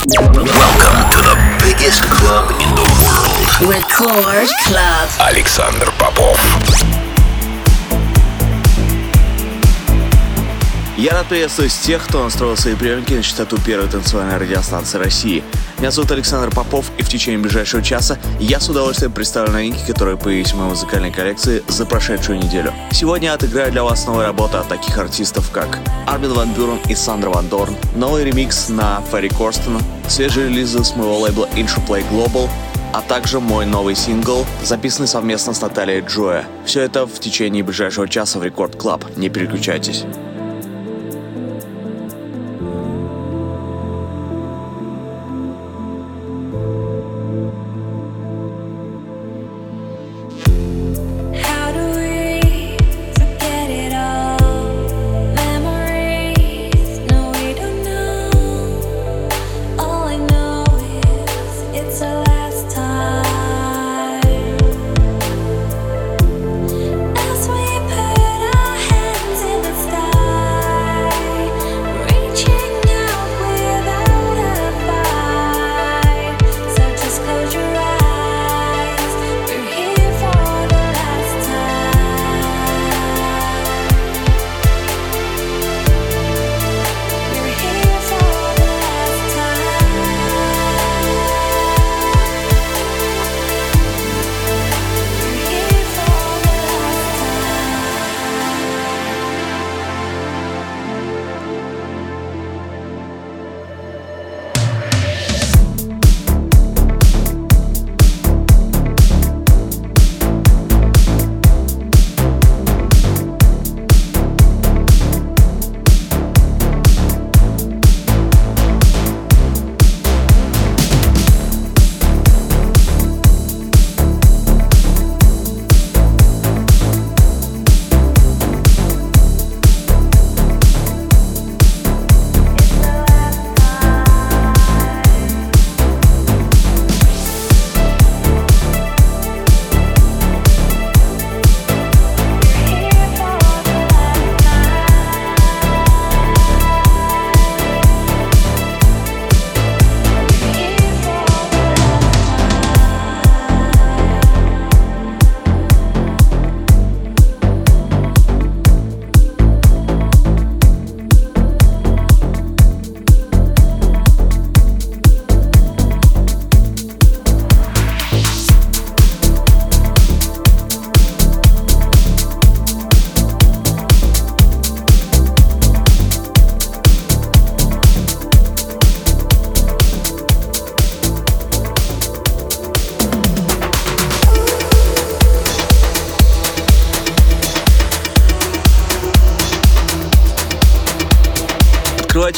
Welcome to the biggest club in the world. Record Club. Александр Попов. Я рад приветствовать тех, кто настроил свои приемники на частоту первой танцевальной радиостанции России. Меня зовут Александр Попов, и в течение ближайшего часа я с удовольствием представлю новинки, которые появились в моей музыкальной коллекции за прошедшую неделю. Сегодня я отыграю для вас новые работы от таких артистов, как Армин Ван Бюрен и Сандер Ван Дорн, новый ремикс на Ферри Корстона, свежие релизы с моего лейбла Play Global, а также мой новый сингл, записанный совместно с Натальей Джоя. Все это в течение ближайшего часа в Record Club. Не переключайтесь.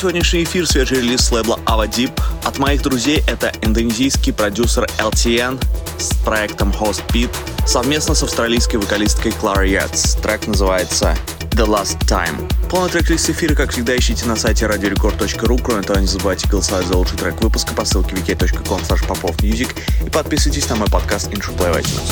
Сегодняшний эфир свежий релиз лейбла Ava Deep. От моих друзей это индонезийский продюсер LTN с проектом Host Beat совместно с австралийской вокалисткой Клара Yates. Трек называется The Last Time. Полный трек-лист эфира, как всегда, ищите на сайте radiorecord.ru. Кроме того, не забывайте голосовать за лучший трек выпуска по ссылке wiki.com popofmusic и подписывайтесь на мой подкаст Intro Play iTunes.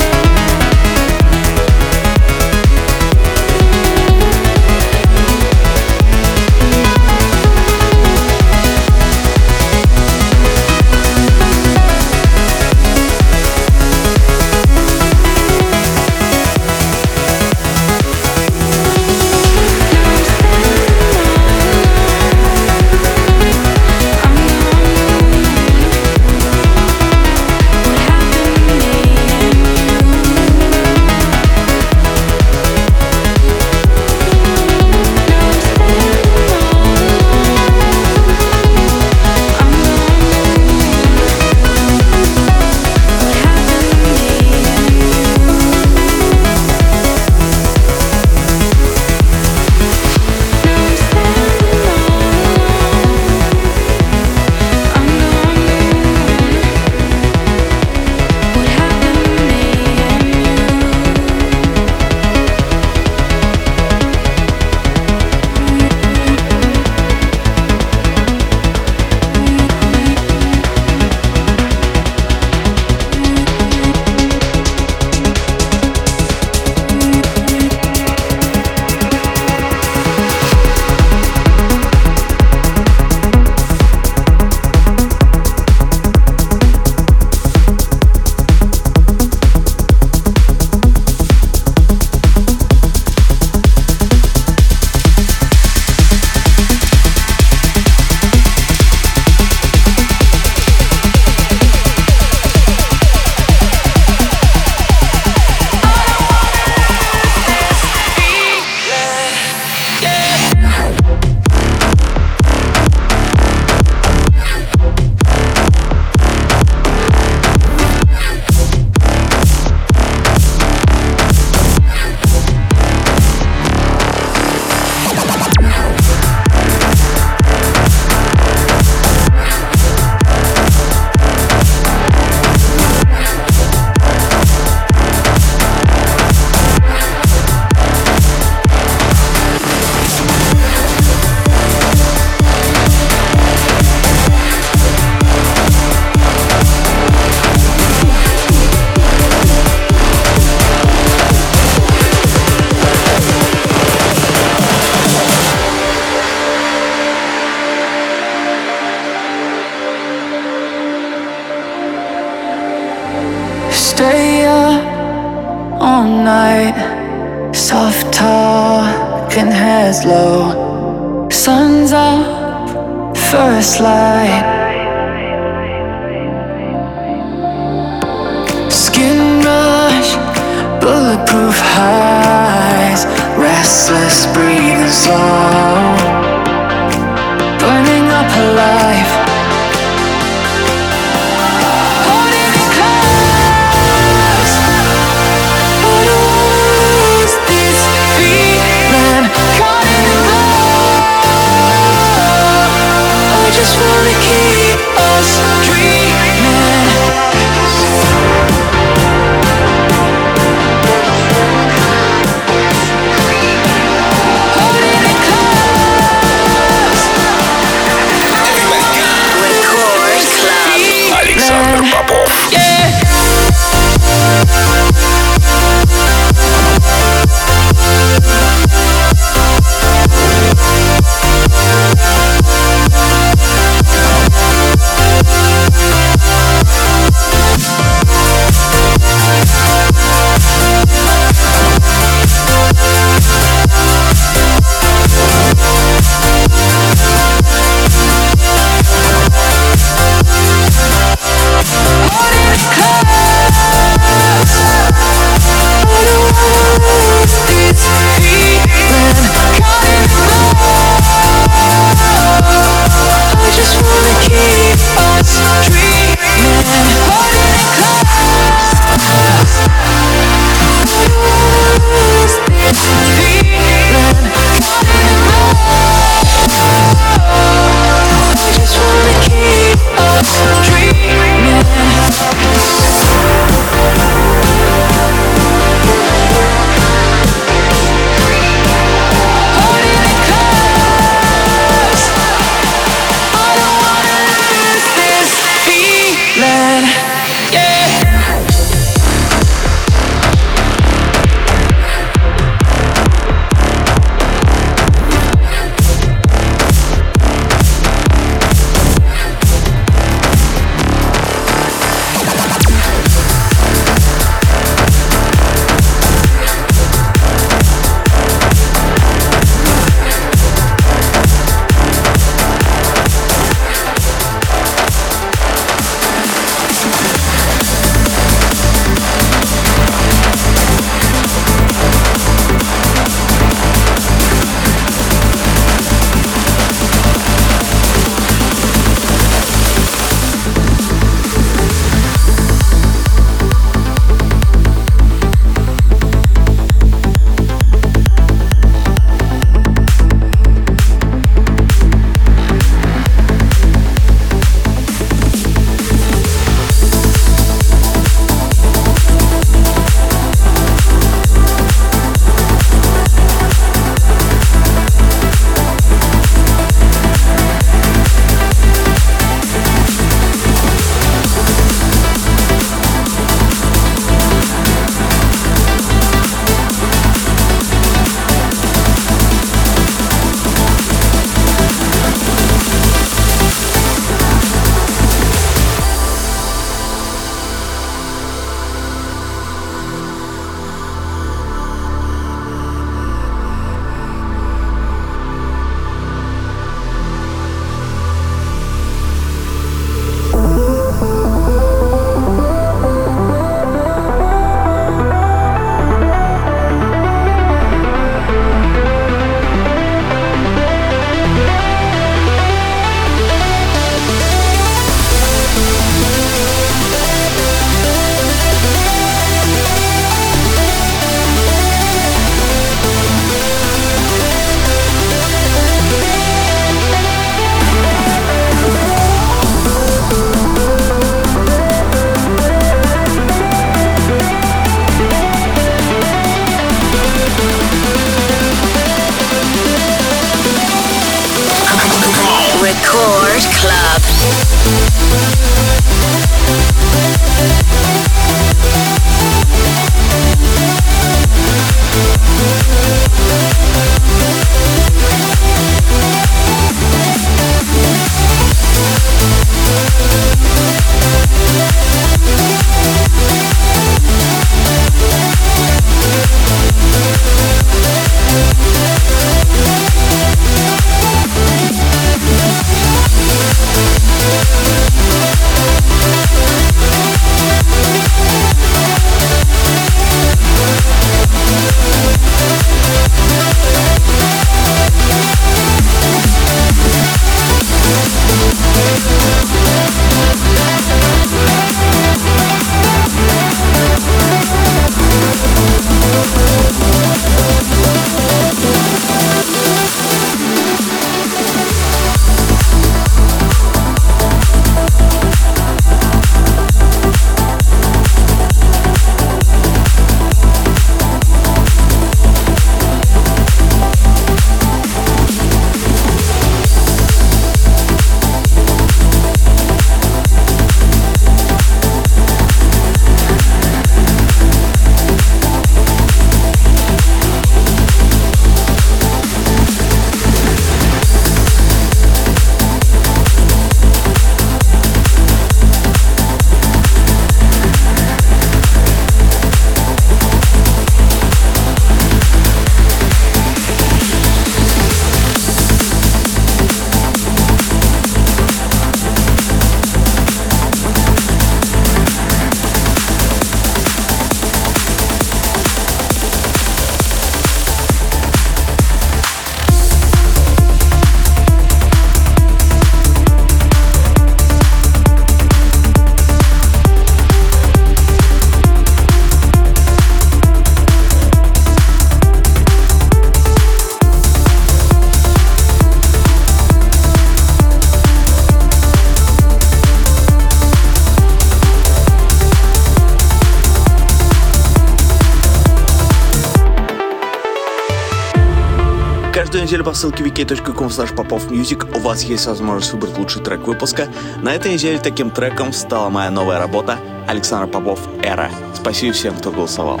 Каждую неделю по ссылке wiki.com popofmusic у вас есть возможность выбрать лучший трек выпуска. На этой неделе таким треком стала моя новая работа Александр Попов «Эра». Спасибо всем, кто голосовал.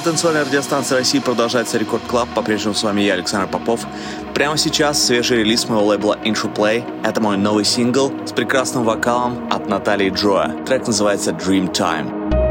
Танцевальной радиостанции России продолжается Record Club. По-прежнему с вами я, Александр Попов. Прямо сейчас свежий релиз моего лейбла Intro Play. Это мой новый сингл с прекрасным вокалом от Натальи Джоя. Трек называется Dream Time.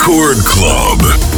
Record Club.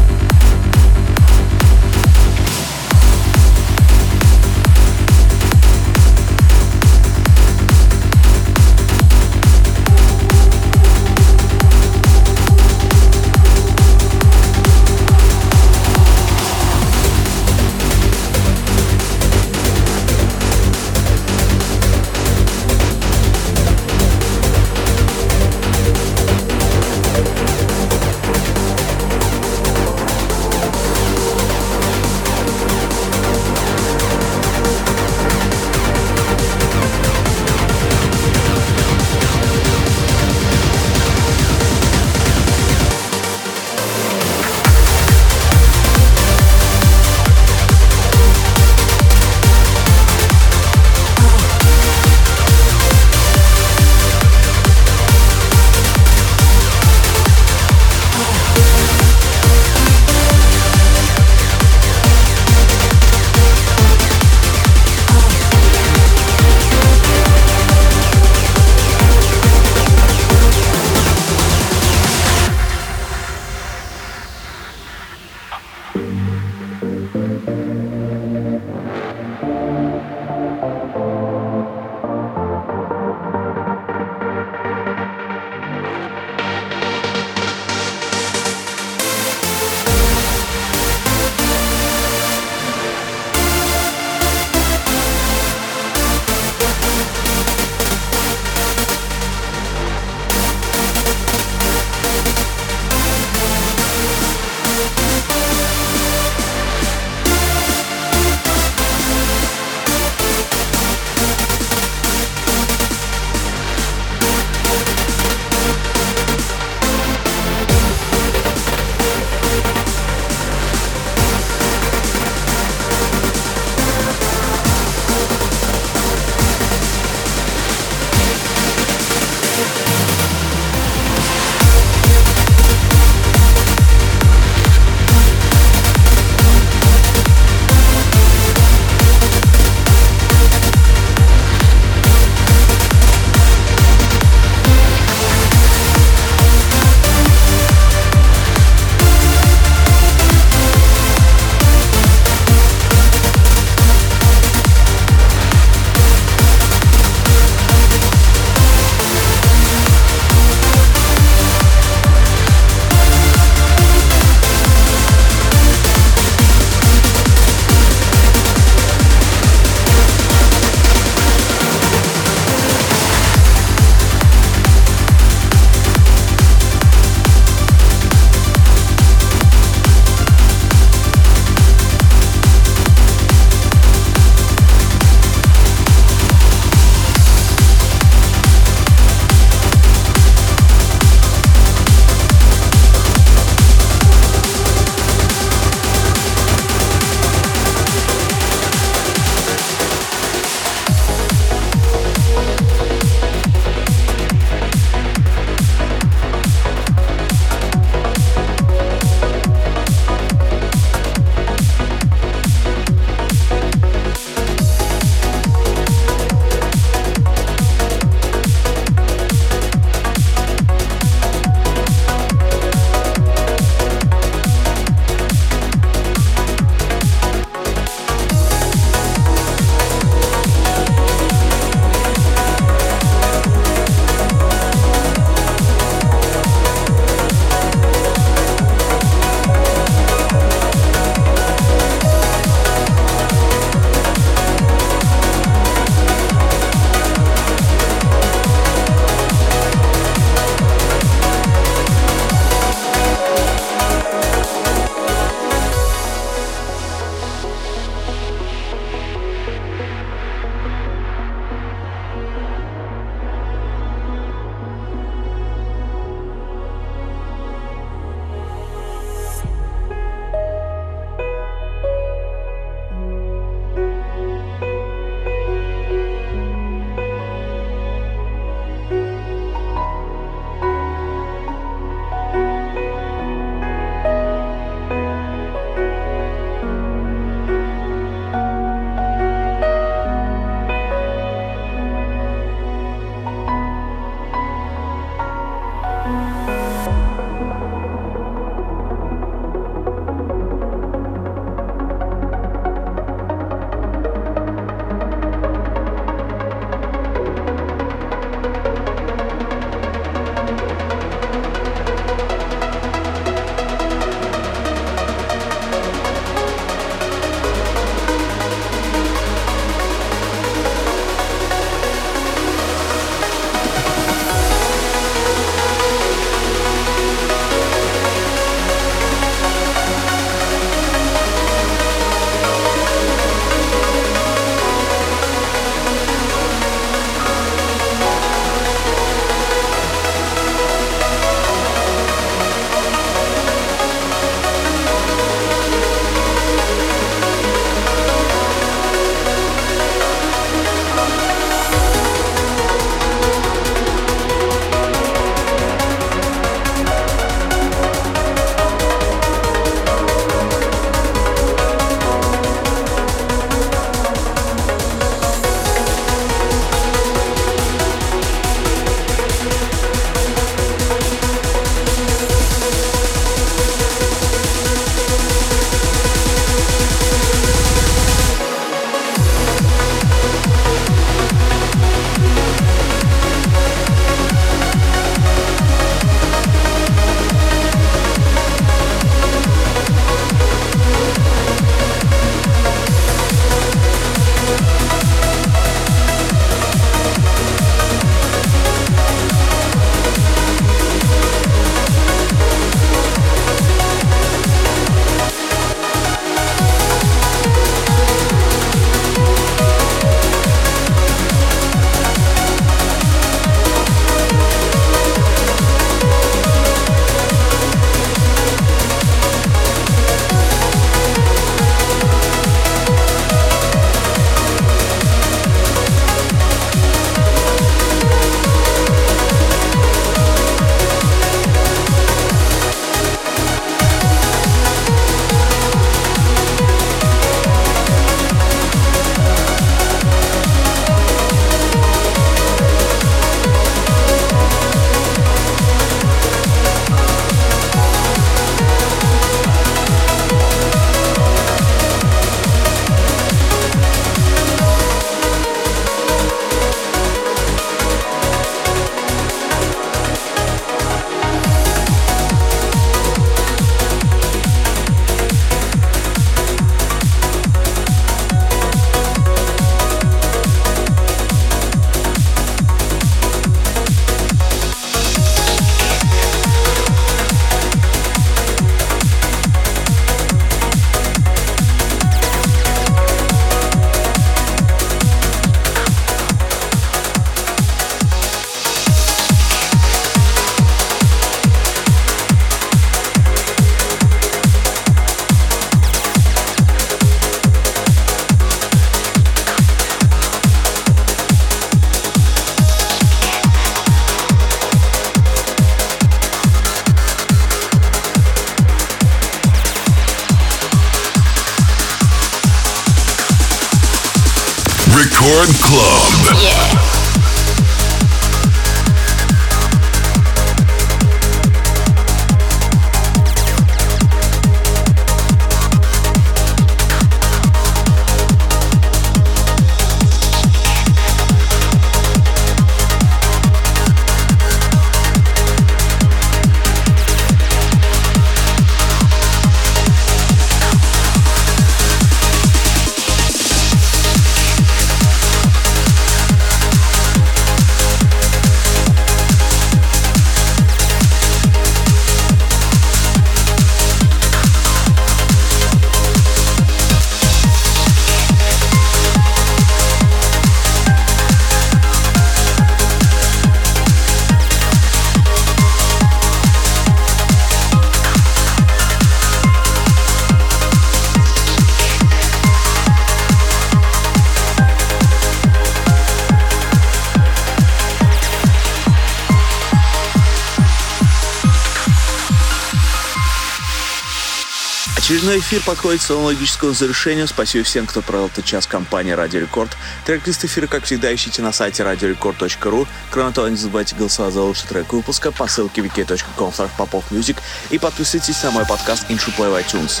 Эфир подходит к своему логическому завершению. Спасибо всем, кто провел этот час компании Радио Рекорд. Трек-лист эфира, как всегда, ищите на сайте radiorecord.ru. Кроме того, не забывайте голосовать за лучший трек выпуска по ссылке wiki.com popofmusic и подписывайтесь на мой подкаст InShoePlay в iTunes.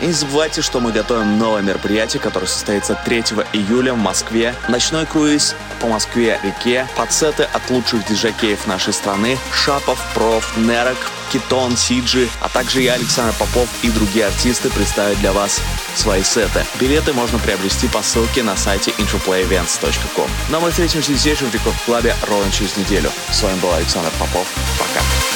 И не забывайте, что мы готовим новое мероприятие, которое состоится 3 июля в Москве. Ночной круиз по Москве-реке, подсеты от лучших диджакеев нашей страны, Шапов, Проф, Нерок, Китон, Сиджи, а также я, Александр Попов и другие артисты представят для вас свои сеты. Билеты можно приобрести по ссылке на сайте introplayevents.com. Но мы встретимся здесь же в Рекорд Клабе ровно через неделю. С вами был Александр Попов. Пока.